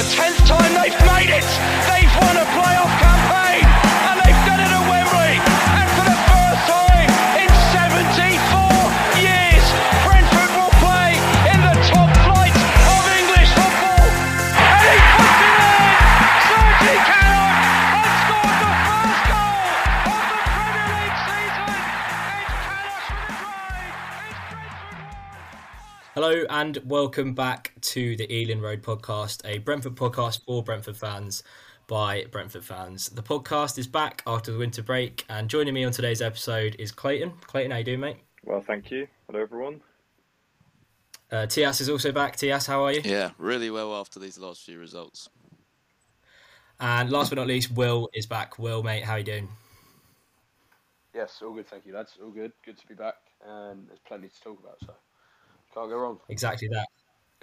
The tenth time they've made it! They've won a Hello and welcome back to the Ealing Road podcast, a Brentford podcast for Brentford fans by Brentford fans. The podcast is back after the winter break, and joining me on today's episode is Clayton. Clayton, how you doing, mate? Well, thank you. Hello, everyone. Uh, Tias is also back. Tias, how are you? Yeah, really well after these last few results. And last but not least, Will is back. Will, mate, how you doing? Yes, all good, thank you, lads. All good. Good to be back, and there's plenty to talk about, so can't go wrong. Exactly that.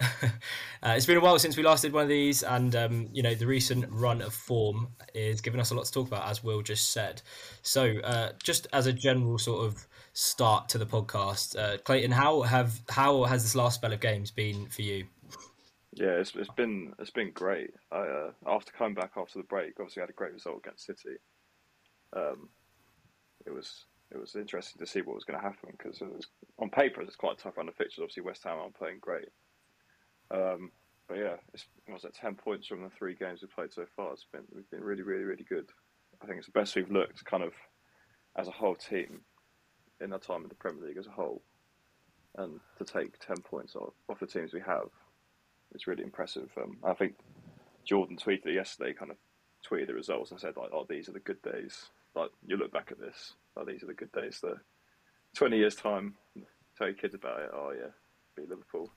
uh, it's been a while since we last did one of these, and um, you know the recent run of form is giving us a lot to talk about, as Will just said. So, uh, just as a general sort of start to the podcast, uh, Clayton, how have how has this last spell of games been for you? Yeah, it's, it's been it's been great. I, uh, after coming back after the break, obviously had a great result against City. Um, it was it was interesting to see what was going to happen because on paper it's quite a tough of fixtures. Obviously, West Ham aren't playing great. Um, but yeah, it's, it was at ten points from the three games we've played so far. It's been we've been really really really good. I think it's the best we've looked kind of as a whole team in our time in the Premier League as a whole, and to take ten points off, off the teams we have it's really impressive. Um, I think Jordan tweeted yesterday, kind of tweeted the results and said like, "Oh, these are the good days." Like you look back at this, like these are the good days. The twenty years time, tell your kids about it. Oh yeah, beat Liverpool.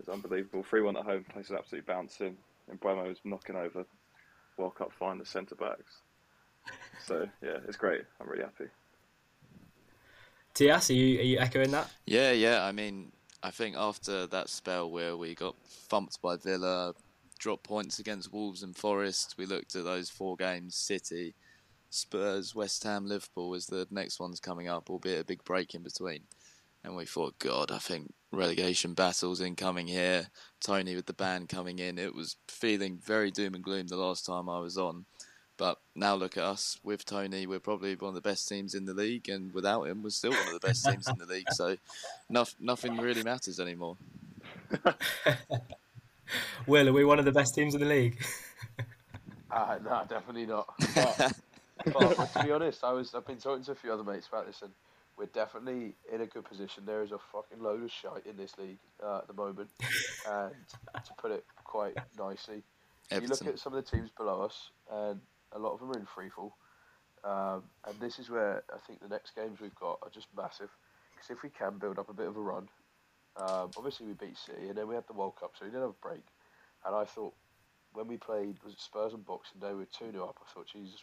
It's unbelievable. Three one at home, place is absolutely bouncing. And Bremo was knocking over World Cup final centre backs. So yeah, it's great. I'm really happy. Tias, are you are you echoing that? Yeah, yeah. I mean, I think after that spell where we got thumped by Villa, dropped points against Wolves and Forest, we looked at those four games: City, Spurs, West Ham, Liverpool as the next ones coming up, albeit a big break in between. And we thought, God, I think relegation battles incoming here. Toney with the band coming in. It was feeling very doom and gloom the last time I was on. But now look at us with Toney. We're probably one of the best teams in the league, and without him, we're still one of the best teams in the league. So, no, nothing really matters anymore. Will, are we one of the best teams in the league? Uh, no, definitely not. But, but to be honest, I was I've been talking to a few other mates about this, and we're definitely in a good position. There is a fucking load of shite in this league uh, at the moment, and to put it quite nicely, If you look at some of the teams below us, and a lot of them are in freefall. Um, and this is where I think the next games we've got are just massive. Because if we can build up a bit of a run, um, obviously we beat City, and then we had the World Cup, so we didn't have a break. And I thought when we played was it Spurs and Boxing Day, we were two 0 up. I thought Jesus,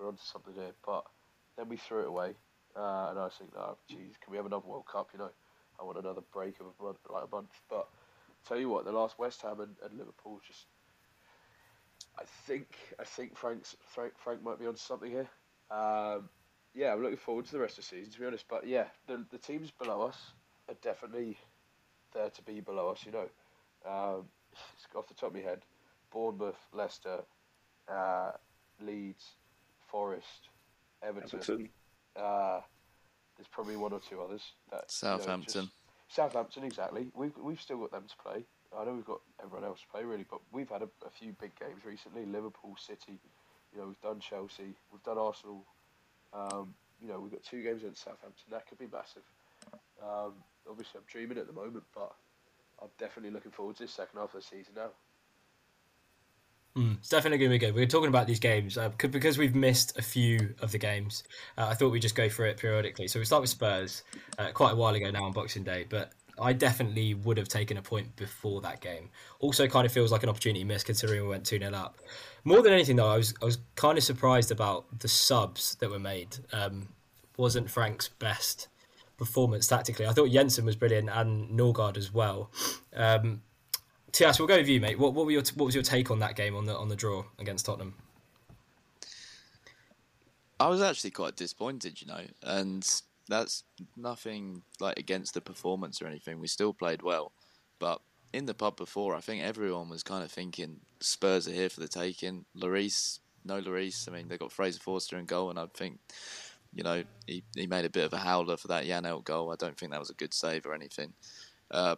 we're, onto something here. But then we threw it away, uh, and I was thinking, oh, geez, can we have another World Cup? You know, I want another break of a month, like a month. But tell you what, the last West Ham and, and Liverpool just. I think I think Frank's Frank Frank might be onto something here. Um, yeah, I'm looking forward to the rest of the season, to be honest. But yeah, the the teams below us are definitely there to be below us. You know, um, off the top of my head, Bournemouth, Leicester, uh, Leeds, Forest, Everton. Everton. Uh, there's probably one or two others. That, you know, Southampton. just- Southampton, exactly. We've we've still got them to play. I know we've got everyone else to play really, but we've had a, a few big games recently. Liverpool, City. You know, we've done Chelsea. We've done Arsenal. Um, you know, we've got two games against Southampton. That could be massive. Um, obviously, I'm dreaming at the moment, but I'm definitely looking forward to this second half of the season now. Mm, it's definitely going to be good. We are talking about these games uh, because we've missed a few of the games. Uh, I thought we'd just go through it periodically. So we start with Spurs, uh, quite a while ago now on Boxing Day, but I definitely would have taken a point before that game. Also, kind of feels like an opportunity missed considering we went 2 0 up. More than anything, though, I was, I was kind of surprised about the subs that were made. Um, wasn't Frank's best performance tactically. I thought Jensen was brilliant and Norgard as well. Um, Tias, we'll go with you, mate. What, what, were your, what was your take on that game on the on the draw against Tottenham? I was actually quite disappointed, you know, and that's nothing like against the performance or anything. We still played well, but in the pub before, I think everyone was kind of thinking Spurs are here for the taking. Lloris, no Lloris. I mean, they got Fraser Forster in goal, and I think, you know, he, he made a bit of a howler for that Janelt goal. I don't think that was a good save or anything. Uh,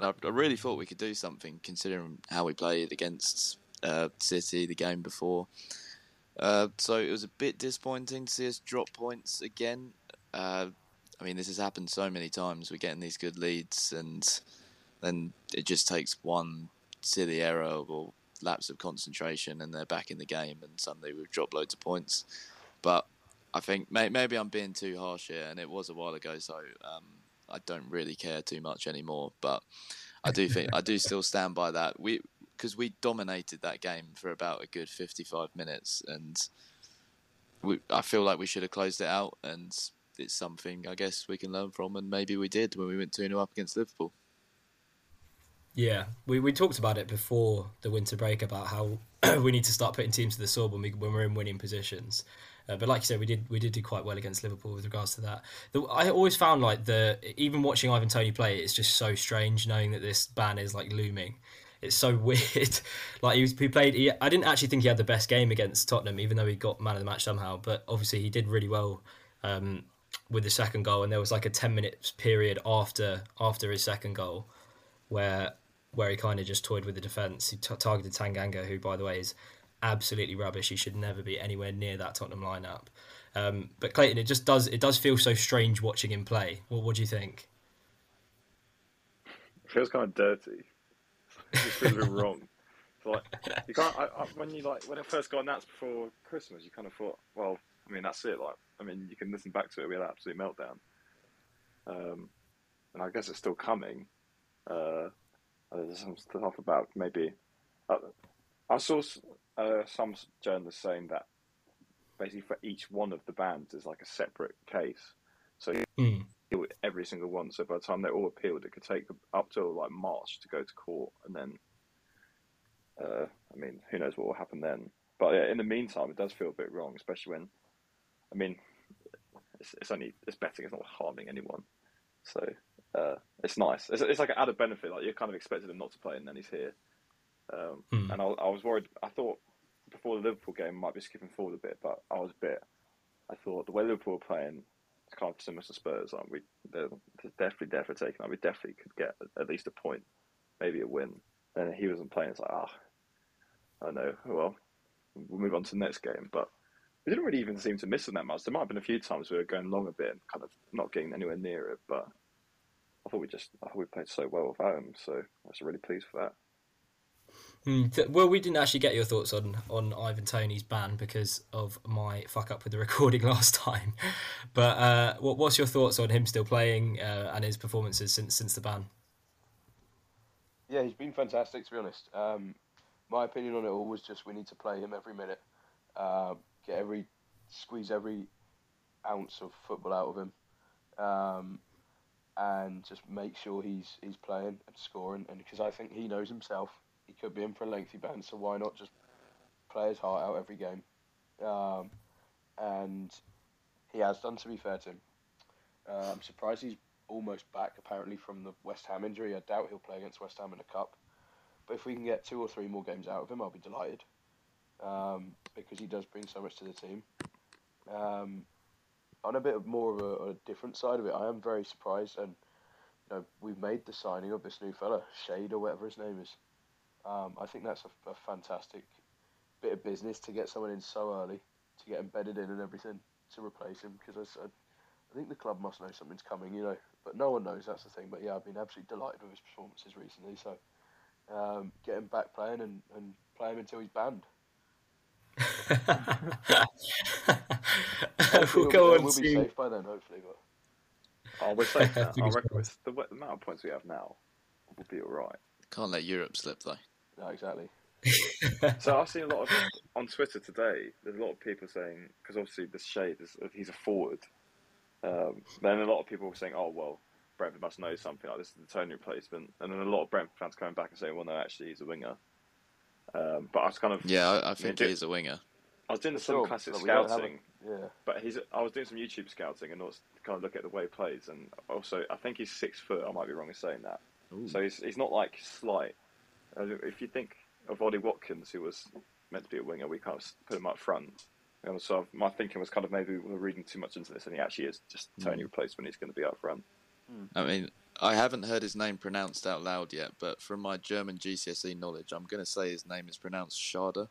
and I, I, really thought we could do something considering how we played against uh, City the game before. Uh, so it was a bit disappointing to see us drop points again. Uh, I mean, this has happened so many times. We're getting these good leads, and then it just takes one silly error or lapse of concentration, and they're back in the game, and suddenly we've dropped loads of points. But I think maybe I'm being too harsh here, and it was a while ago, so um, I don't really care too much anymore. But I do think I do still stand by that. We because we dominated that game for about a good 55 minutes, and we, I feel like we should have closed it out. And it's something I guess we can learn from, and maybe we did when we went 2 0 up against Liverpool. Yeah, we, we talked about it before the winter break about how we need to start putting teams to the sword when we when we're in winning positions. Uh, but like you said, we did we did do quite well against Liverpool with regards to that. The, I always found like the even watching Ivan Toney play, it's just so strange knowing that this ban is like looming it's so weird. like he, was, he played. He, I didn't actually think he had the best game against Tottenham, even though he got man of the match somehow. But obviously he did really well um, with the second goal, and there was like a ten minutes period after after his second goal where where he kind of just toyed with the defence. He t- targeted Tanganga, who by the way is absolutely rubbish. He should never be anywhere near that Tottenham lineup. Um, but Clayton, it just does it does feel so strange watching him play. What, what do you think? It feels kind of dirty it just feels a bit wrong. like you can't. I, I, when you like when it first got announced before Christmas, you kind of thought, well, I mean, that's it. Like, I mean, you can listen back to it. We had an absolute meltdown. Um, and I guess it's still coming. Uh, there's some stuff about maybe. Uh, I saw uh, some journalists saying that basically for each one of the bands is like a separate case. So mm every single one. So by the time they're all appealed, it could take up till like March to go to court, and then, uh, I mean, who knows what will happen then? But yeah, in the meantime, it does feel a bit wrong, especially when, I mean, it's, it's only it's betting, it's not harming anyone, so uh, it's nice. It's, it's like an added benefit. Like you're kind of expecting him not to play, and then he's here. Um, hmm. And I, I was worried. I thought before the Liverpool game might be skipping forward a bit, but I was a bit. I thought the way Liverpool were playing, it's kind of similar to Spurs. Like we, they're, definitely definitely taking. Like we definitely could get at least a point, maybe a win. And he wasn't playing. It's like ah, oh, I know. Well, we'll move on to the next game. But we didn't really even seem to miss them that much. There might have been a few times we were going long a bit and kind of not getting anywhere near it. But I thought we just, I thought we played so well without him. So I was really pleased for that. Mm, well, we didn't actually get your thoughts on on Ivan Toney's ban because of my fuck up with the recording last time. But uh, what, what's your thoughts on him still playing uh, and his performances since since the ban? Yeah, he's been fantastic to be honest. Um, my opinion on it all was just we need to play him every minute, uh, get every squeeze every ounce of football out of him, um, and just make sure he's he's playing and scoring. And because I think he knows himself he could be in for a lengthy ban, so why not just play his heart out every game? Um, and he has done, to be fair to him. Uh, I'm surprised he's almost back, apparently, from the West Ham injury. I doubt he'll play against West Ham in a cup. But if we can get two or three more games out of him, I'll be delighted. Um, because he does bring so much to the team. Um, on a bit of more of a, a, different side of it, I am very surprised, and you know, we've made the signing of this new fella, Shade or whatever his name is. Um, I think that's a, a, fantastic bit of business to get someone in so early, to get embedded in and everything to replace him. Because I, I, think the club must know something's coming, you know. But no one knows. That's the thing. But yeah, I've been absolutely delighted with his performances recently. So um, get him back playing and, and play him until he's banned. we'll go on we'll to... be safe by then, hopefully. But Oh, we're safe now. I reckon with the, the amount of points we have now, we'll be all right. Can't let Europe slip though. No, exactly. So I've seen a lot of on Twitter today. There's a lot of people saying because obviously the shade is he's a forward. Um, then a lot of people were saying, "Oh well, Brentford must know something like this is the Toney replacement," and then a lot of Brentford fans coming back and saying, "Well, no, actually he's a winger." Um, but I was kind of Yeah, I, I think do- he is a winger. I was doing some sure, classic but we don't have scouting. a- Yeah. But he's. I was doing some YouTube scouting and also kind of look at the way he plays, and also I think he's six foot. I might be wrong in saying that. So he's he's not like slight. Uh, If you think of Ollie Watkins, who was meant to be a winger, we kind of put him up front. And so my thinking was kind of maybe we're reading too much into this, and he actually is just Toney replacement. He's going to be up front. I mean, I haven't heard his name pronounced out loud yet, but from my German GCSE knowledge, I'm going to say his name is pronounced Schade.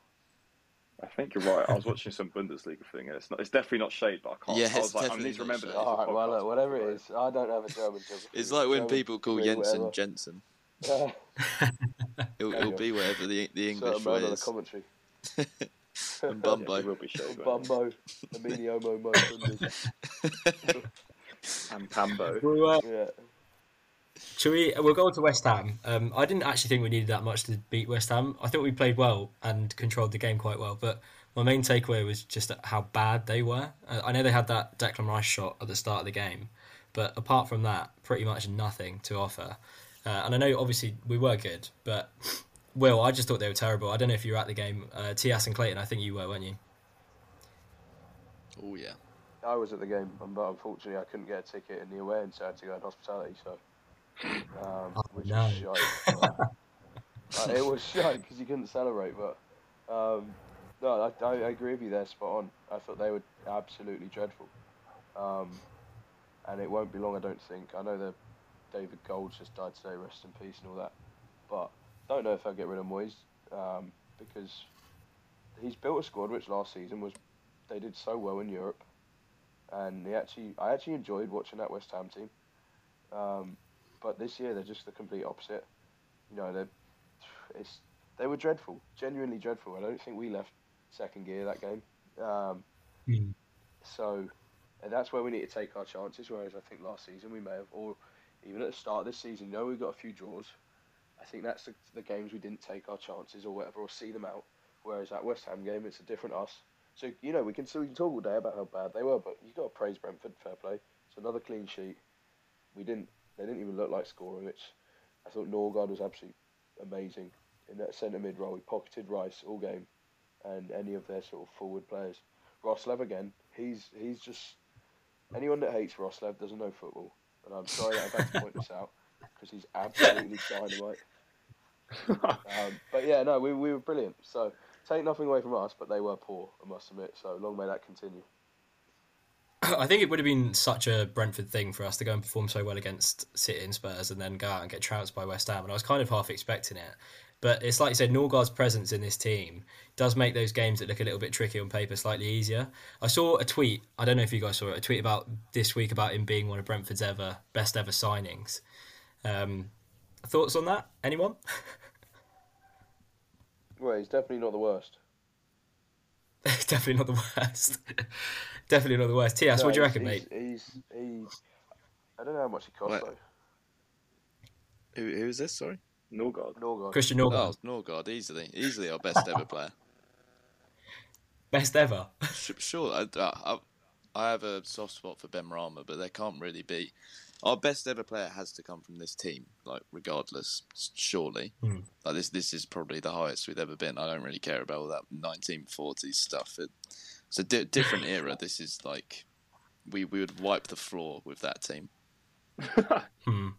I think you're right. I was watching some Bundesliga thing, and it's not. It's definitely not shade, but I can't. Yeah, I was like, I need to remember shade. that. All right, well, look, whatever it is, I don't have a German. It's like when people call Jensen whatever. Jensen. Yeah, It'll, it'll be whatever the the English way man the is. commentary. and Yeah, Bumbo. there will be shade. won't Bumbo, Emilio Momo, Bundes. And Pambo. We'll, uh, Yeah. Shall we? We'll go on to West Ham. Um, I didn't actually think we needed that much to beat West Ham. I thought we played well and controlled the game quite well, but my main takeaway was just how bad they were. Uh, I know they had that Declan Rice shot at the start of the game, but apart from that, pretty much nothing to offer. Uh, and I know obviously we were good, but Will, I just thought they were terrible. I don't know if you were at the game. Uh, Tias and Clayton, I think you were, weren't you? Oh yeah. I was at the game, but unfortunately I couldn't get a ticket in the away end, so I had to go in hospitality. So, um, which no. was shite. Uh, it was shite because you couldn't celebrate. But um, no, I, I agree with you there, spot on. I thought they were absolutely dreadful, um, and it won't be long, I don't think. I know that David Gold just died today, rest in peace and all that, but don't know if I'll get rid of Moyes um, because he's built a squad which last season was they did so well in Europe and they actually I actually enjoyed watching that West Ham team. Um, but this year they're just the complete opposite. You know, they it's they were dreadful, genuinely dreadful. I don't think we left second gear that game. Um, Mm. so and that's where we need to take our chances. Whereas I think last season we may have, or even at the start of this season, you know, we got a few draws. I think that's the, the games we didn't take our chances or whatever, or see them out. Whereas that West Ham game, it's a different us. So you know, we can still we can talk all day about how bad they were, but you've got to praise Brentford. Fair play. It's another clean sheet. We didn't. They didn't even look like scoring, which I thought Norgard was absolutely amazing in that centre mid role. He pocketed Rice all game, and any of their sort of forward players. Roerslev again. He's he's just anyone that hates Roerslev doesn't know football, and I'm sorry that I've had to point this out because he's absolutely dynamite. Um, but yeah, no, we, we were brilliant. So take nothing away from us, but they were poor, I must admit. So long may that continue. I think it would have been such a Brentford thing for us to go and perform so well against City and Spurs and then go out and get trounced by West Ham. And I was kind of half expecting it. But it's like you said, Norgard's presence in this team does make those games that look a little bit tricky on paper slightly easier. I saw a tweet, I don't know if you guys saw it, a tweet about this week about him being one of Brentford's ever best ever signings. Um, thoughts on that? Anyone? Well, he's definitely not the worst. Definitely not the worst. Definitely not the worst. Tias, No, what do you he's- reckon, mate? He's, he's, he. I don't know how much he cost What? though. Who, who is this? Sorry. Norgard. Norgard. Christian Norgard, Oh, Norgard, easily, easily our best ever player. best ever. Sure, I, I, I have a soft spot for Benrahma, but there can't really be. Our best ever player has to come from this team, like regardless. Surely, Hmm. like this, this is probably the highest we've ever been. I don't really care about all that 1940s stuff. It, it's a di- different era. This is like we we would wipe the floor with that team. Hmm.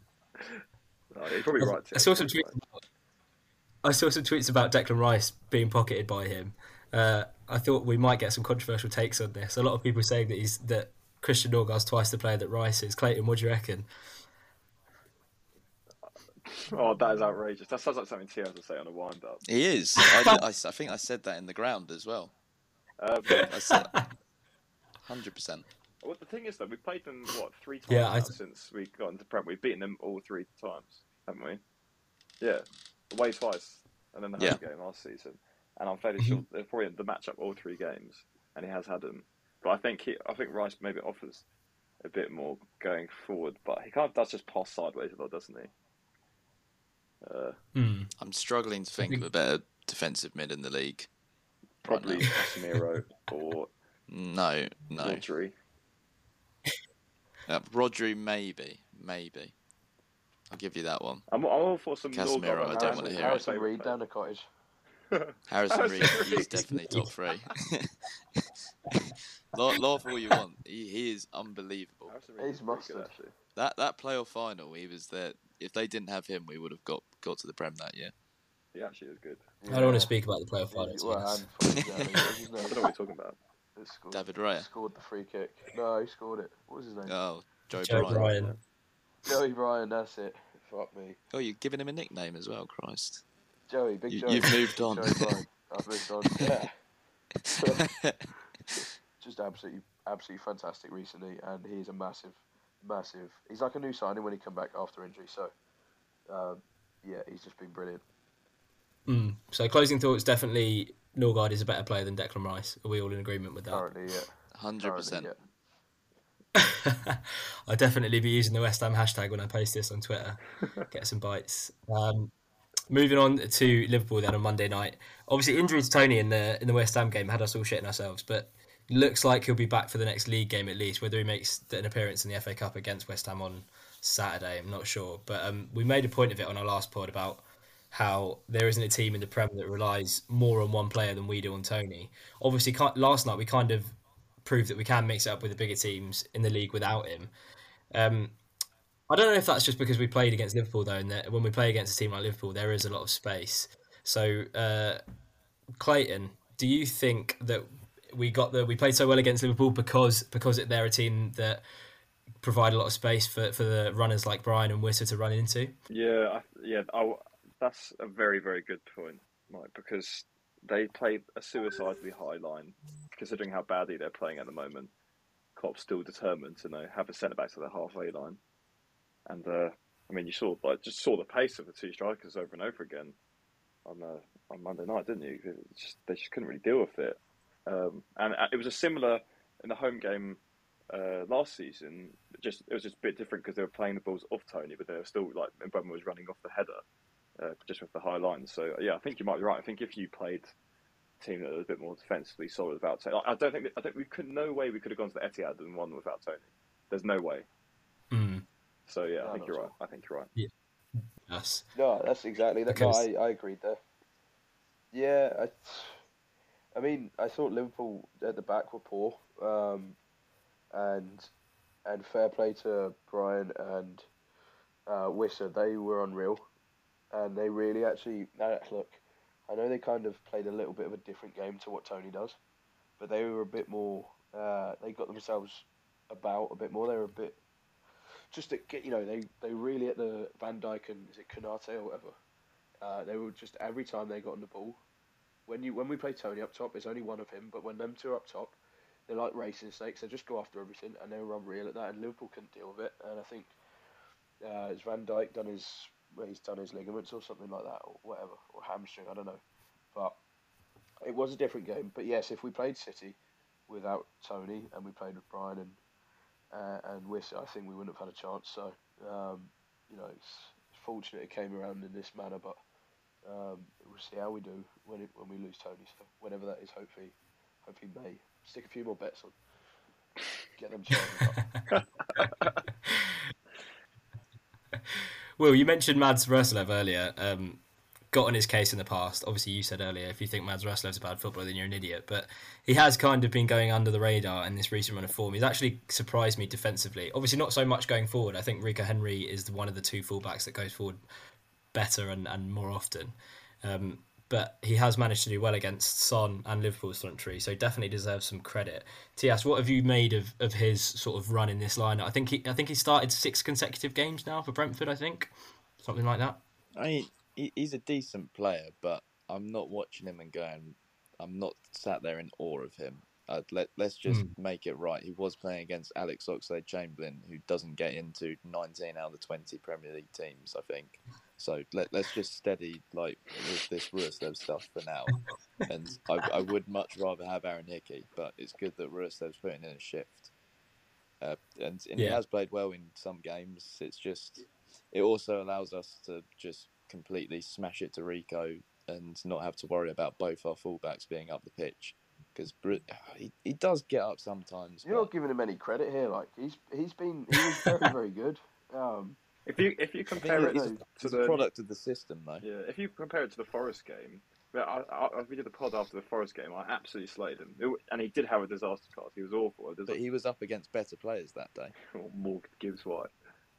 Oh, you're probably right. I saw some tweets. About, I saw some tweets about Declan Rice being pocketed by him. Uh, I thought we might get some controversial takes on this. A lot of people saying that he's that Christian Norgard's twice the player that Rice is. Clayton, what do you reckon? Oh, that is outrageous. That sounds like something T has to say on a wind up. He is. I, did- I s- I think I said that in the ground as well. Um, I said, hundred percent. Well, the thing is, though, we played them what three times Yeah, now I- since we got into Prem. We've beaten them all three times, haven't we? Yeah, away twice, and then the home Yeah. game last season. And I'm fairly sure they're probably the matchup all three games, and he has had them. But I think he, I think Rice maybe offers a bit more going forward, but he kind of does just pass sideways a lot, doesn't he? Uh, Hmm. I'm struggling to think think- of a better defensive mid in the league. probably now. Casemiro or No, no. Rodri. Uh, Rodri, maybe, maybe. I'll give you that one. I'm, I'm all for some Casemiro, I and don't wanna Harrison- hear it. Harrison Favourite Reed down the cottage. Harrison Harrison Reed, he's definitely top three. laugh, laugh all you want. He, he is unbelievable. Harrison Reed He's is pretty mustard. That that playoff final, he was there. If they didn't have him, we would have got got to the Prem that year. He actually is good. I don't want to speak about the playoff final. to be Well, honest. and exactly. What's his I don't know what you're talking about. That scored- David Raya. Scored the free kick. No, he scored it. What was his name? Oh, Joe, Joe Bryan. Bryan. Joey Bryan, that's it. Fuck me. Oh, you're giving him a nickname as well, Christ. Joey, big You- Joey. you've moved on. Joey Bryan. I've moved on. Yeah. Just absolutely, absolutely fantastic recently, and he's a massive, massive. He's like a new signing when he come back after injury. So, um, yeah, he's just been brilliant. Mm. So closing thoughts, definitely Norgard is a better player than Declan Rice. Are we all in agreement with that? Currently, yeah. Hundred Currently, percent. yeah. I'll definitely be using the West Ham hashtag when I post this on Twitter. Get some bites. Um, moving on to Liverpool then on Monday night. Obviously, injury to Toney in the in the West Ham game had us all shitting ourselves, but looks like he'll be back for the next league game at least. Whether he makes an appearance in the FA Cup against West Ham on Saturday, I'm not sure. But um, we made a point of it on our last pod about how there isn't a team in the Prem that relies more on one player than we do on Toney. Obviously, last night we kind of proved that we can mix it up with the bigger teams in the league without him. Um, I don't know if that's just because we played against Liverpool though, and that when we play against a team like Liverpool, there is a lot of space. So, uh, Clayton, do you think that we got the we played so well against Liverpool because because they're a team that provide a lot of space for, for the runners like Bryan and Wissa to run into? Yeah, yeah, I, that's a very, very good point, Mike, because they played a suicidally high line, considering how badly they're playing at the moment. Klopp's still determined to you know, have a centre back to the halfway line, and uh, I mean, you saw like just saw the pace of the two strikers over and over again on uh, on Monday night, didn't you? Just, they just couldn't really deal with it, um, and uh, it was a similar in the home game uh, last season. Just it was just a bit different because they were playing the balls off Toney, but they were still like Mbeumo was running off the header, uh, just with the high line. So yeah, I think you might be right. I think if you played a team that was a bit more defensively solid without Toney, I don't think I think we could no way we could have gone to the Etihad and won without Toney. There's no way. Mm. So yeah, No, I think you're at right. I think you're right. Yes. No, that's exactly that. Because- No, I, I agreed there. Yeah, I, I mean, I thought Liverpool at the back were poor, um, and and fair play to Bryan and uh, Wissa, they were unreal, and they really actually now, look. I know they kind of played a little bit of a different game to what Toney does, but they were a bit more. Uh, they got themselves about a bit more. They were a bit just to get you know they they really at the Van Dijk and is it Konate or whatever. Uh, they were just every time they got on the ball. When you when we play Toney up top, it's only one of him, but when them two are up top, they're like racing snakes. They just go after everything, and they were unreal at that. And Liverpool couldn't deal with it. And I think uh, Van Dijk done his well, he's done his ligaments or something like that, or whatever, or hamstring. I don't know, but it was a different game. But yes, if we played City without Toney and we played with Bryan and uh, and Wiss, I think we wouldn't have had a chance. So, um, you know, it's, it's fortunate it came around in this manner, but um, we'll see how we do when it, when we lose Toney. So, whenever that is, hopefully, hopefully May. Stick a few more bets on. Get them. Will, you mentioned Mads Roerslev earlier. Um, got on his case in the past. Obviously, you said earlier if you think Mads Roerslev's a bad footballer, then you're an idiot. But he has kind of been going under the radar in this recent run of form. He's actually surprised me defensively. Obviously, not so much going forward. I think Rico Henry is one of the two fullbacks that goes forward better and, and more often. Um, but he has managed to do well against Son and Liverpool's front three, so definitely deserves some credit. Tias, what have you made of, of his sort of run in this lineup? I think he I think he started six consecutive games now for Brentford. I think something like that. I mean, he, he's a decent player, but I'm not watching him and going. I'm not sat there in awe of him. Uh, let Let's just make it right. He was playing against Alex Oxlade-Chamberlain, who doesn't get into 19 out of the 20 Premier League teams. I think. So let Let's just steady like with this Roerslev stuff for now. And I, I would much rather have Aaron Hickey, but it's good that Roerslev's putting in a shift. uh, and, and he has played well in some games. It's just it also allows us to just completely smash it to Rico and not have to worry about both our fullbacks being up the pitch because he, he does get up sometimes. You're but- not giving him any credit here. Like he's he's been he was very very good. Um, If you if you compare it he's, to, a, to he's the product of the system, though. yeah, if you compare it to the Forest game, but I, I, we did the pod after the Forest game. I absolutely slayed him, It, and he did have a disaster class. He was awful. A But he was up against better players that day. Morgan Gibbs White.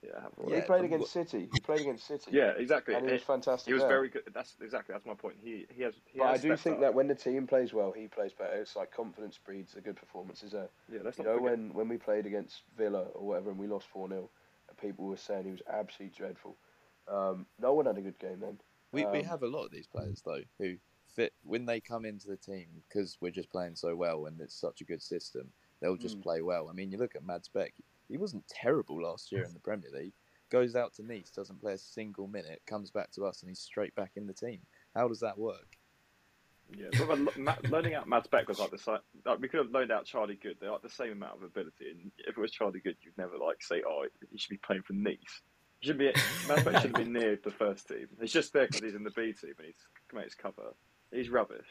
Yeah, have a he played but against City. He played against City. yeah, exactly. and he was fantastic. he was there. very good. That's exactly that's my point. He he has. He But I do think up. that when the team plays well, he plays better. It's like confidence breeds a good performances there. yeah, let's You not know, forget. when, when we played against Villa or whatever and we lost 4 0, people were saying he was absolutely dreadful. Um, no one had a good game then. We we Um, have a lot of these players though who fit when they come into the team because we're just playing so well and it's such a good system. They'll just Mm. play well. I mean, you look at Mads Bech; he wasn't terrible last year in the Premier League. Goes out to Nice, doesn't play a single minute, comes back to us, and he's straight back in the team. How does that work? Yeah, but but Ma- learning out Mads Bech was like the same. Like, we could have loaned out Charlie Goode. They're like the same amount of ability. And if it was Charlie Goode, you'd never like say, "Oh, he should be playing for Nice." He should be. Mads Bech should be near the first team. He's just there because he's in the B team and he's come out his cover. He's rubbish.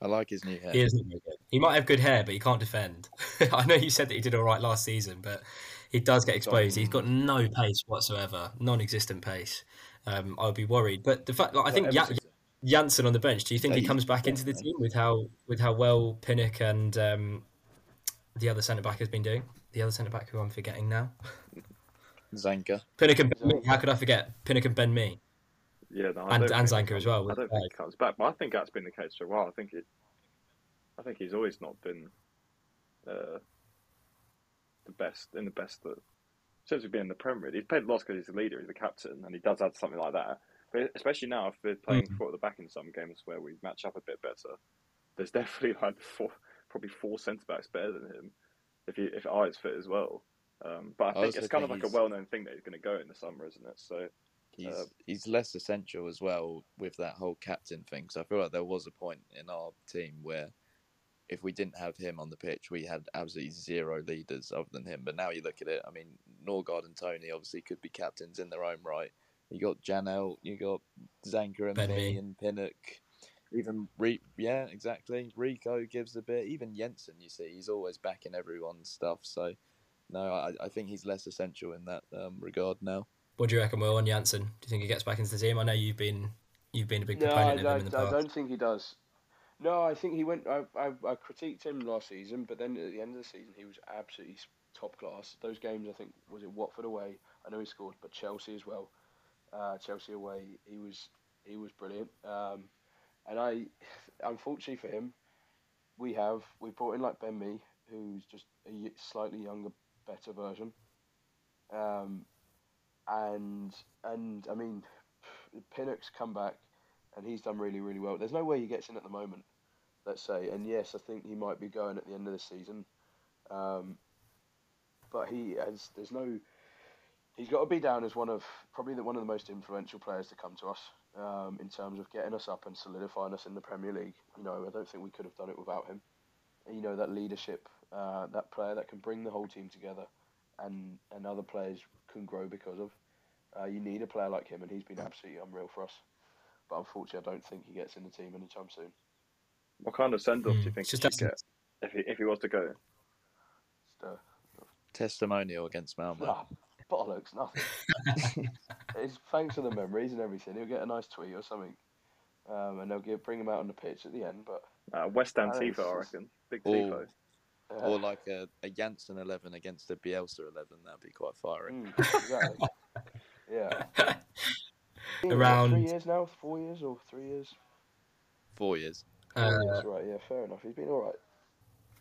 I like his new hair. He isn't very good. He might have good hair, but he can't defend. I know you said that he did all right last season, but he does get exposed. He's got no pace whatsoever, non-existent pace. Um, I would be worried. But the fact, like, I think Ever ja- since- Jansson on the bench. Do you think he comes back into the team with how with how well Pinnock and um, the other centre back has been doing? The other centre back who I'm forgetting now. Zanka. Pinnock and Ben Mee. How could I forget Pinnock and Ben Mee Yeah, no, and, don't and Zanka as well? I don't think he comes back, but I think that's been the case for a while. I think it. I think he's always not been uh, the best in the best that since we've been in the Premier League. He's played lots because he's the leader, he's the captain, and he does add something like that. Especially now, if we're playing Mm. four at the back in some games where we match up a bit better, there's definitely like four, probably four centre backs better than him if he if eyes fit as well. Um, but I I think it's kind of like a well-known thing that he's going to go in the summer, isn't it? So He's Uh, he's less essential as well with that whole captain thing. So I feel like there was a point in our team where if we didn't have him on the pitch, we had absolutely zero leaders other than him. But now you look at it, I mean, Norgard and Toney obviously could be captains in their own right. You got Janel, you got Zanka and Ben me Mee. and Pinnock. Even Re- yeah, exactly. Rico gives a bit. Even Jensen, you see, he's always backing everyone's stuff. So no, I, I think he's less essential in that um, regard now. What do you reckon, Will, on Jansson? Do you think he gets back into the team? I know you've been you've been a big No, proponent I, of him in the I past. don't think he does. No, I think he went. I, I, I critiqued him last season, but then at the end of the season, he was absolutely top class. Those games, I think, was it Watford away? I know he scored, but Chelsea as well. Uh, Chelsea away, he was he was brilliant. Um, and I, unfortunately for him, we have we brought in like Ben Mee, who's just a slightly younger, better version. Um, and and I mean, Pinnock's come back and he's done really, really well. There's no way he gets in at the moment, let's say. And yes, I think he might be going at the end of the season. Um, but he has, there's no, he's got to be down as one of, probably the, one of the most influential players to come to us um, in terms of getting us up and solidifying us in the Premier League. You know, I don't think we could have done it without him. You know, that leadership, uh, that player that can bring the whole team together and, and other players can grow because of. Uh, you need a player like him, and he's been absolutely unreal for us but unfortunately, I don't think he gets in the team anytime soon. what kind of send-off do you Mm, think he just should get if he if he was to go? Just, uh, Testimonial against Malmo. ah, bollocks, nothing. it's thanks for the memories and everything. He'll get a nice tweet or something, um, and they'll give, bring him out on the pitch at the end. But Uh, West Ham Tifo, I reckon. Big Oh. Tifo. uh, Or like a, a Jansson 11 against a Bielsa 11, that'd be quite fiery. mm, exactly. yeah. Around- three years now, four years or three years. Four years. Uh, Four years, right? Yeah, fair enough. He's been all right.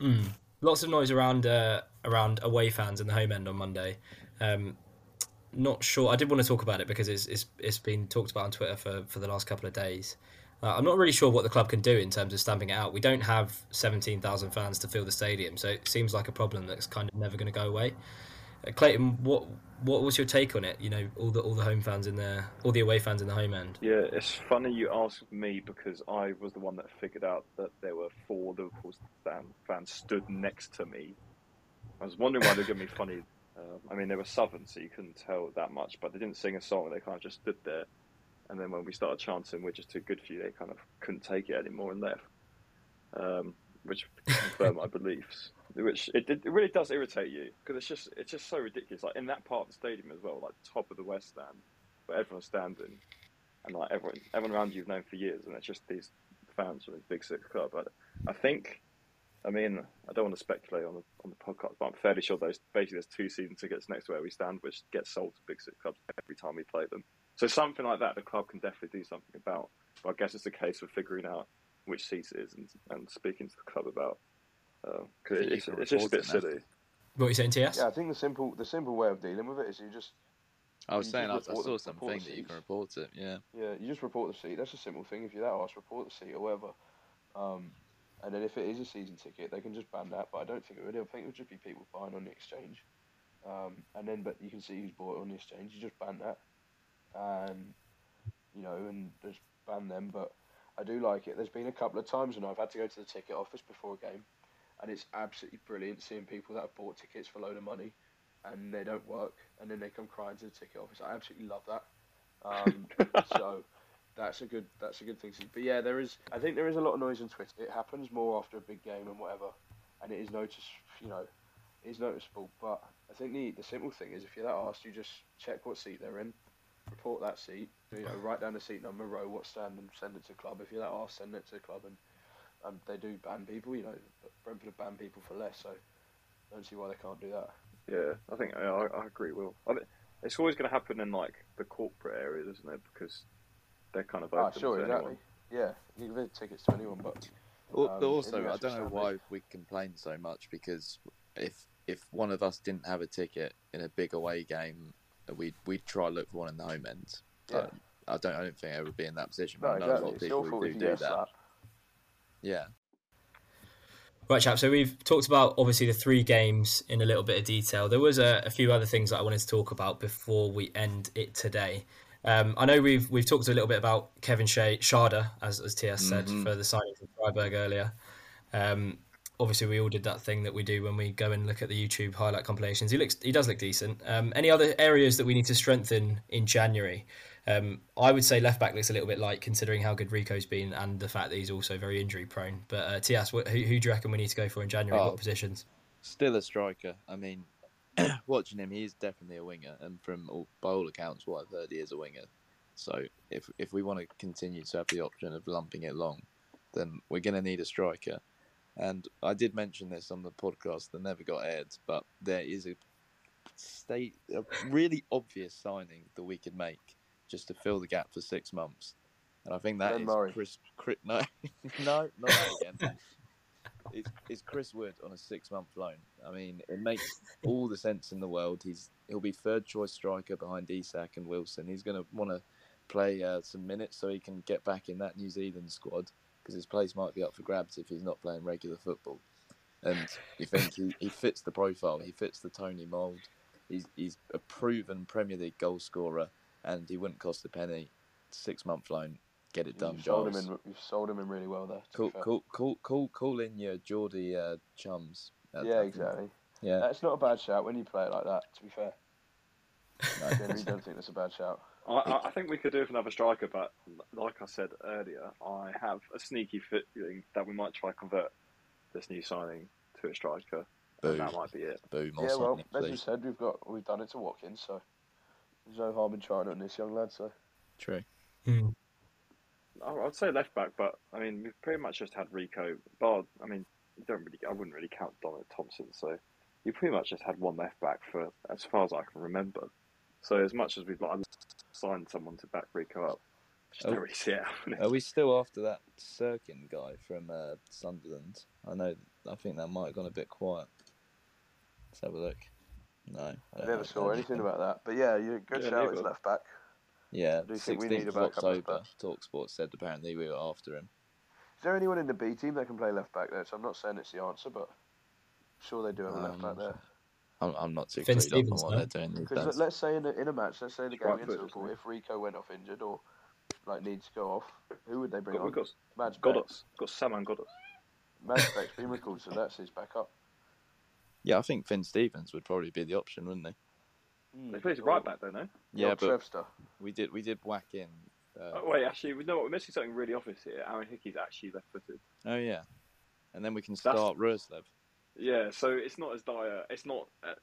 Mm. Lots of noise around uh, around away fans in the home end on Monday. Um, not sure. I did want to talk about it because it's it's, it's been talked about on Twitter for, for the last couple of days. Uh, I'm not really sure what the club can do in terms of stamping it out. We don't have 17,000 fans to fill the stadium, so it seems like a problem that's kind of never going to go away. Clayton, what what was your take on it? You know, all the all the home fans in there, all the away fans in the home end. Yeah, it's funny you asked me because I was the one that figured out that there were four Liverpool fans stood next to me I was wondering why they gave me funny. Uh, I mean, they were southern, so you couldn't tell that much, but they didn't sing a song. They kind of just stood there, and then when we started chanting, "We're just too good for you," they kind of couldn't take it anymore and left, um, which confirm my beliefs. Which it, it really does irritate you because it's just it's just so ridiculous. Like in that part of the stadium as well, like top of the west stand, where everyone's standing, and like everyone everyone around you've known for years, and it's just these fans from the Big Six club. But I think I mean, I don't want to speculate on the on the podcast, but I'm fairly sure those basically there's two season tickets next to where we stand, which get sold to big six clubs every time we play them. So something like that, the club can definitely do something about. But I guess it's a case of figuring out which seat it is and, and speaking to the club about because think you it's, can it's just a bit report it now. silly. What are you saying, TS? Yeah, I think the simple the simple way of dealing with it is you just I was saying, I, I saw the- something that you can report it. Yeah. yeah you just report the seat. That's a simple thing. If you're that arse, report the seat or whatever. Um, and then if it is a season ticket, they can just ban that. But I don't think it would. I think it would just be people buying on the exchange. Um, and then, but you can see who's bought it on the exchange. You just ban that, and you know, and just ban them. But I do like it. There's been a couple of times when I've had to go to the ticket office before a game, and it's absolutely brilliant seeing people that have bought tickets for a load of money, and they don't work, and then they come crying to the ticket office. I absolutely love that. Um, so that's a good that's a good thing to see. But yeah, there is I think there is a lot of noise on Twitter. It happens more after a big game and whatever, and it is notice you know, it is noticeable. But I think the the simple thing is if you're that asked, you just check what seat they're in, report that seat, you know, write down the seat number, row, what stand, and send it to the club. If you're that asked, send it to the club, and um, they do ban people. You know, Brentford have banned people for less, so I don't see why they can't do that. Yeah, I think I, I agree. Will I mean, it's always going to happen in like the corporate areas, isn't it? Because they're kind of open Ah, sure, to exactly. anyone. Yeah, you can give tickets to anyone, but Um, but also, I don't know why we complain so much because if if one of us didn't have a ticket in a big away game, we'd we'd try to look for one in the home end. Yeah. I, I don't I don't think I would be in that position. no, But I know a lot of It's people your fault who if do you do get that. slapped. Yeah. Right, chap. So we've talked about obviously the three games in a little bit of detail. There was a, a few other things that I wanted to talk about before we end it today. Um, I know we've we've talked a little bit about Kevin Shea, Sharda, as as TS said Mhm. for the signing from Freiburg earlier. Um, obviously, we all did that thing that we do when we go and look at the YouTube highlight compilations. He looks, he does look decent. Um, any other areas that we need to strengthen in January? Um, I would say left back looks a little bit light considering how good Rico's been and the fact that he's also very injury prone. But uh, Tias, who, who do you reckon we need to go for in January? Oh. What positions? Still a striker. I mean, watching him, he's definitely a winger, and from all, by all accounts, what I've heard, he is a winger. So if if we want to continue to have the option of lumping it long, then we're going to need a striker. And I did mention this on the podcast that never got aired, but there is a state a really obvious signing that we could make just to fill the gap for six months. And I think that Ben is. Chris. Chris no, no, not that again. It's, it's Chris Wood on a six-month loan. I mean, it makes all the sense in the world. He's he'll be third choice striker behind Isak and Wilson. He's going to want to play uh, some minutes so he can get back in that New Zealand squad because his place might be up for grabs if he's not playing regular football. And you think he, he fits the profile, he fits the Tony mould. He's he's a proven Premier League goal scorer, and he wouldn't cost a penny. Six month loan, get it done, You've sold him in. You've sold him in really well there. Call, call, call, call, call in your Geordie uh, chums. Yeah, that. exactly. Yeah, That's not a bad shout when you play it like that. To be fair, no, I generally don't think that's a bad shout. I, I- I think we could do with another striker, but like I said earlier, I have a sneaky feeling that we might try to convert this new signing to a striker, Boo. and that might be it. Boo, more yeah, well, signing, as you said, we've got we've done it to Watkins, so there's no harm in trying it on this young lad. So True. Hmm. I- I'd say left back, but I mean we've pretty much just had Rico. Bar, I mean, you don't really. I wouldn't really count Dominic Thompson, so you pretty much just had one left back for as far as I can remember. So as much as we've like signed someone to back Rico up, just Oh. don't really see it happening. Are we still after that Cirkin guy from uh, Sunderland? I know. I think that might have gone a bit quiet. Let's have a look. No, I I don't never know saw anything about that. But yeah, you good Yeah, shout neither. is left back. Yeah, I do think we need a sixteenth of backup left October. Talksport said apparently we were after him. Is there anyone in the B team that can play left back there? So I'm not saying it's the answer, but I'm sure they do have a left back Um, there. I'm, I'm not too Finn clued up on what no? they're doing these Because days. let's say in a, in a match, let's say the game Right against Liverpool, if Rico went off injured or like needs to go off, who would they bring Got, on? we've got Mads got got Saman got us. Mads Bech's been recalled, so that's his backup. Yeah, I think Finn Stevens would probably be the option, wouldn't he? They play right back, don't they? Yeah, but Trevster. we did we did whack in. Uh, Oh, wait, actually, we know what we're missing something really obvious here. Aaron Hickey's actually left-footed. oh yeah, and then we can That's- start Roerslev. Yeah, so it's not as dire. It's not. Uh,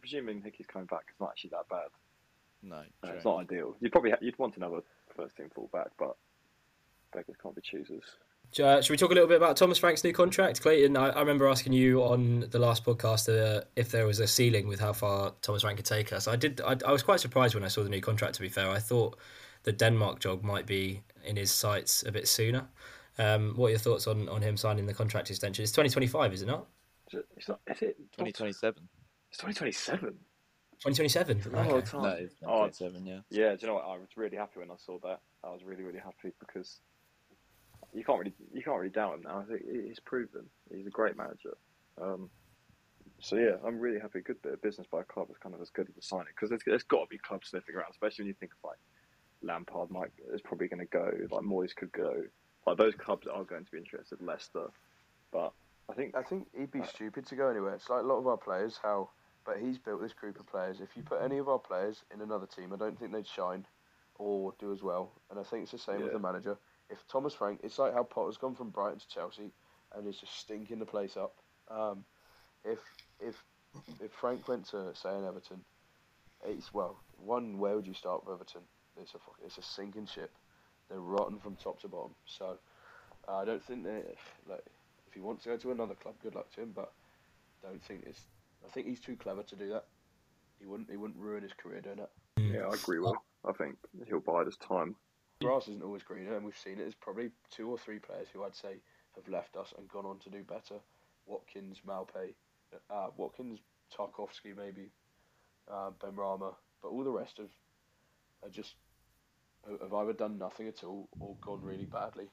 presuming Hickey's coming back, it's not actually that bad. No, Uh, it's not ideal. You'd probably ha- you'd want another first team fullback, but beggars can't be choosers. Uh, should we talk a little bit about Thomas Frank's new contract, Clayton? I, I remember asking you on the last podcast uh, if there was a ceiling with how far Thomas Frank could take us. I did. I, I was quite surprised when I saw the new contract. To be fair, I thought the Denmark job might be in his sights a bit sooner. Um, what are your thoughts on, on him signing the contract extension? It's twenty twenty five, is it not? Is it? It's not. Is it? Twenty twenty seven. It's twenty twenty seven. Twenty twenty seven. Oh, time. No, it's Oh, 2027, yeah. Yeah, do you know what? I was really happy when I saw that. I was really, really happy because you can't really, you can't really doubt him now. I think he's proven he's a great manager. Um, so yeah, I'm really happy. Good bit of business by a club is kind of as good as a signing because there's, there's got to be clubs sniffing around, especially when you think of like Lampard, Mike is probably going to go. Like Moyes could go. Like those clubs are going to be interested. Leicester, but I think I think he'd be stupid to go anywhere. It's like a lot of our players, how, but he's built this group of players. If you put any of our players in another team, I don't think they'd shine or do as well. And I think it's the same with the manager. If Thomas Frank, it's like how Potter's gone from Brighton to Chelsea, and is just stinking the place up. Um, if if if Frank went to say an Everton, it's well, one where would you start with Everton? It's a it's a sinking ship. They're rotten from top to bottom. So uh, I don't think that like he wants to go to another club, good luck to him. But don't think it's. I think he's too clever to do that. He wouldn't. He wouldn't ruin his career doing that. yeah, I agree with. I think he'll bide his time. Grass isn't always greener, and we've seen it. There's probably two or three players who I'd say have left us and gone on to do better. Watkins, Maupay, uh, Watkins, Tarkowski, maybe, uh, Benrahma, but all the rest have are just have either done nothing at all or gone really badly.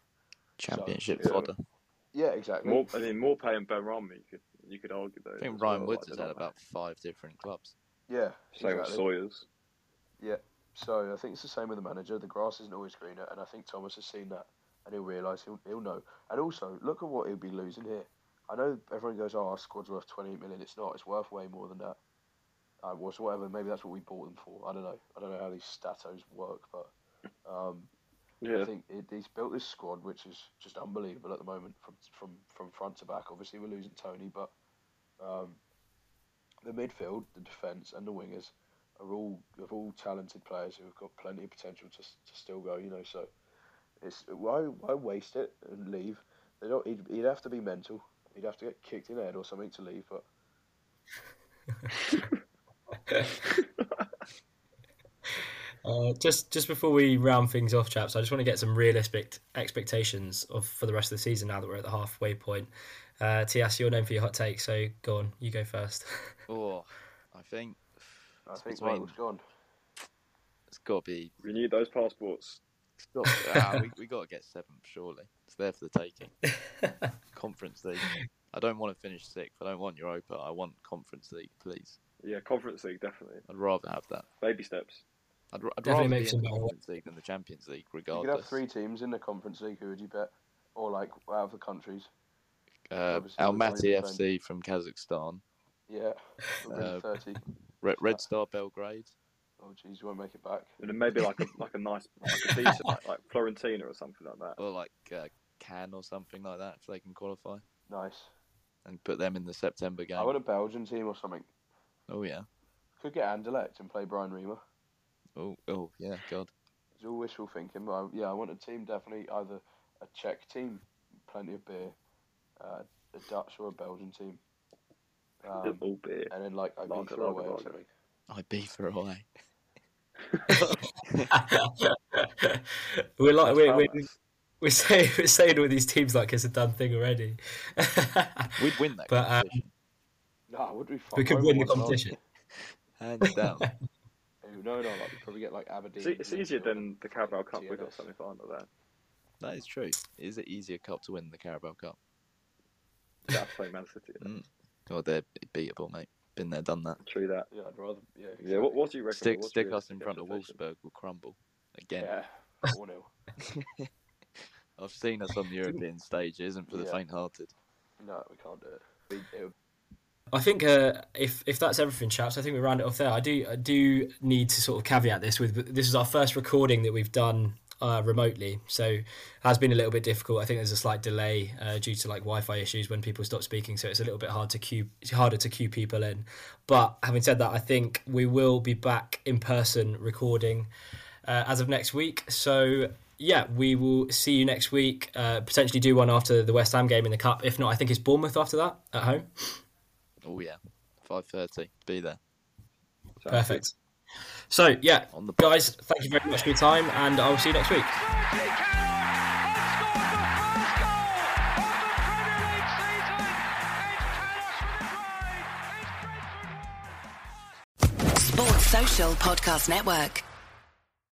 Championship yeah. fodder. Yeah, exactly. More, I mean, Maupay and Benrahma, you could you could argue though. I think as Ryan well, Woods like, has they're had not about five different clubs. yeah, Same with. Sawyers. Yeah, so I think it's the same with the manager. The grass isn't always greener, and I think Thomas has seen that, and he'll realise he'll he'll know. And also, look at what he'll be losing here. I know everyone goes, "Oh, our squad's worth 28 million." It's not. It's worth way more than that. Uh, was whatever. Maybe that's what we bought them for. I don't know. I don't know how these statos work, but um, Yeah, I think it, he's built this squad, which is just unbelievable at the moment from from from front to back. Obviously, we're losing Toney, but um, the midfield, the defence, and the wingers are all are all talented players who have got plenty of potential to to still go. You know, so it's why why waste it and leave? They don't. He'd, he'd have to be mental. He'd have to get kicked in the head or something to leave. But Uh, just just before we round things off, chaps, I just want to get some realistic expectations of for the rest of the season. Now that we're at the halfway point, uh, Tias, you're known for your hot take, so go on, you go first. Oh, I think I It's think between- Michael's gone. it's got to be. we need those passports. It's got, ah, we we got to get seventh, surely. It's there for the taking. Conference League. I don't want to finish sixth. I don't want Europa. I want Conference League, please. Yeah, Conference League definitely. I'd rather have that. Baby steps. I'd, r- I'd Definitely rather make be some in the better- Conference League than the Champions League, regardless. You regardless. could have three teams in the Conference League. Who would you bet? Or like out of the countries? Uh, obviously Almaty going to FC from Kazakhstan, Yeah, Uh, thirty. Red, Red Star Belgrade. Oh jeez, you won't make it back. And then maybe like a like a nice like a decent like, like Fiorentina or something like that. or like uh, Cannes or something like that if they can qualify Nice. and put them in the September game. I want a Belgian team or something. Oh yeah. Could get Anderlecht and play Brian Riemer. Oh oh yeah. God. It's all wishful thinking, but I, yeah, I want a team definitely either a Czech team, plenty of beer, uh, a Dutch or a Belgian team, um, All beer. and then like Lager, Ibiza away lager, or lager. something. I beat for away. we're like That's we're, we're, we're saying we're saying all these teams like it's a done thing already. We'd win that But, um, No, would we? we could win the competition. hands down. No, no, like we probably get like Aberdeen. It's, it's easier than the Carabao Cup. We got something semi final there. that is true. Is it easier cup to win the Carabao Cup? That's playing Man City. Mm. Oh, they're beatable, mate. Been there, done that. True that. Yeah, I'd rather. Yeah. Yeah. What, what do you reckon? Stick What's stick us in front of expectation? Wolfsburg, we'll crumble again. Yeah. Four 0 I've seen us on the European stage. It isn't for the Yeah. faint-hearted. No, we can't do it. It would I think uh, if if that's everything, chaps, I think we round it off there. I do I do need to sort of caveat this with this is our first recording that we've done uh, remotely, so has been a little bit difficult. I think there's a slight delay uh, due to like Wi-Fi issues when people stop speaking, so it's a little bit hard to queue, harder to queue people in. But having said that, I think we will be back in person recording uh, as of next week. So yeah, we will see you next week. Uh, potentially do one after the West Ham game in the cup. If not, I think it's Bournemouth after that at home. Oh yeah, five thirty. Be there. Sounds Perfect. So yeah, On the- guys, thank you very much for your time, and I will see you next week. Sports Social Podcast Network.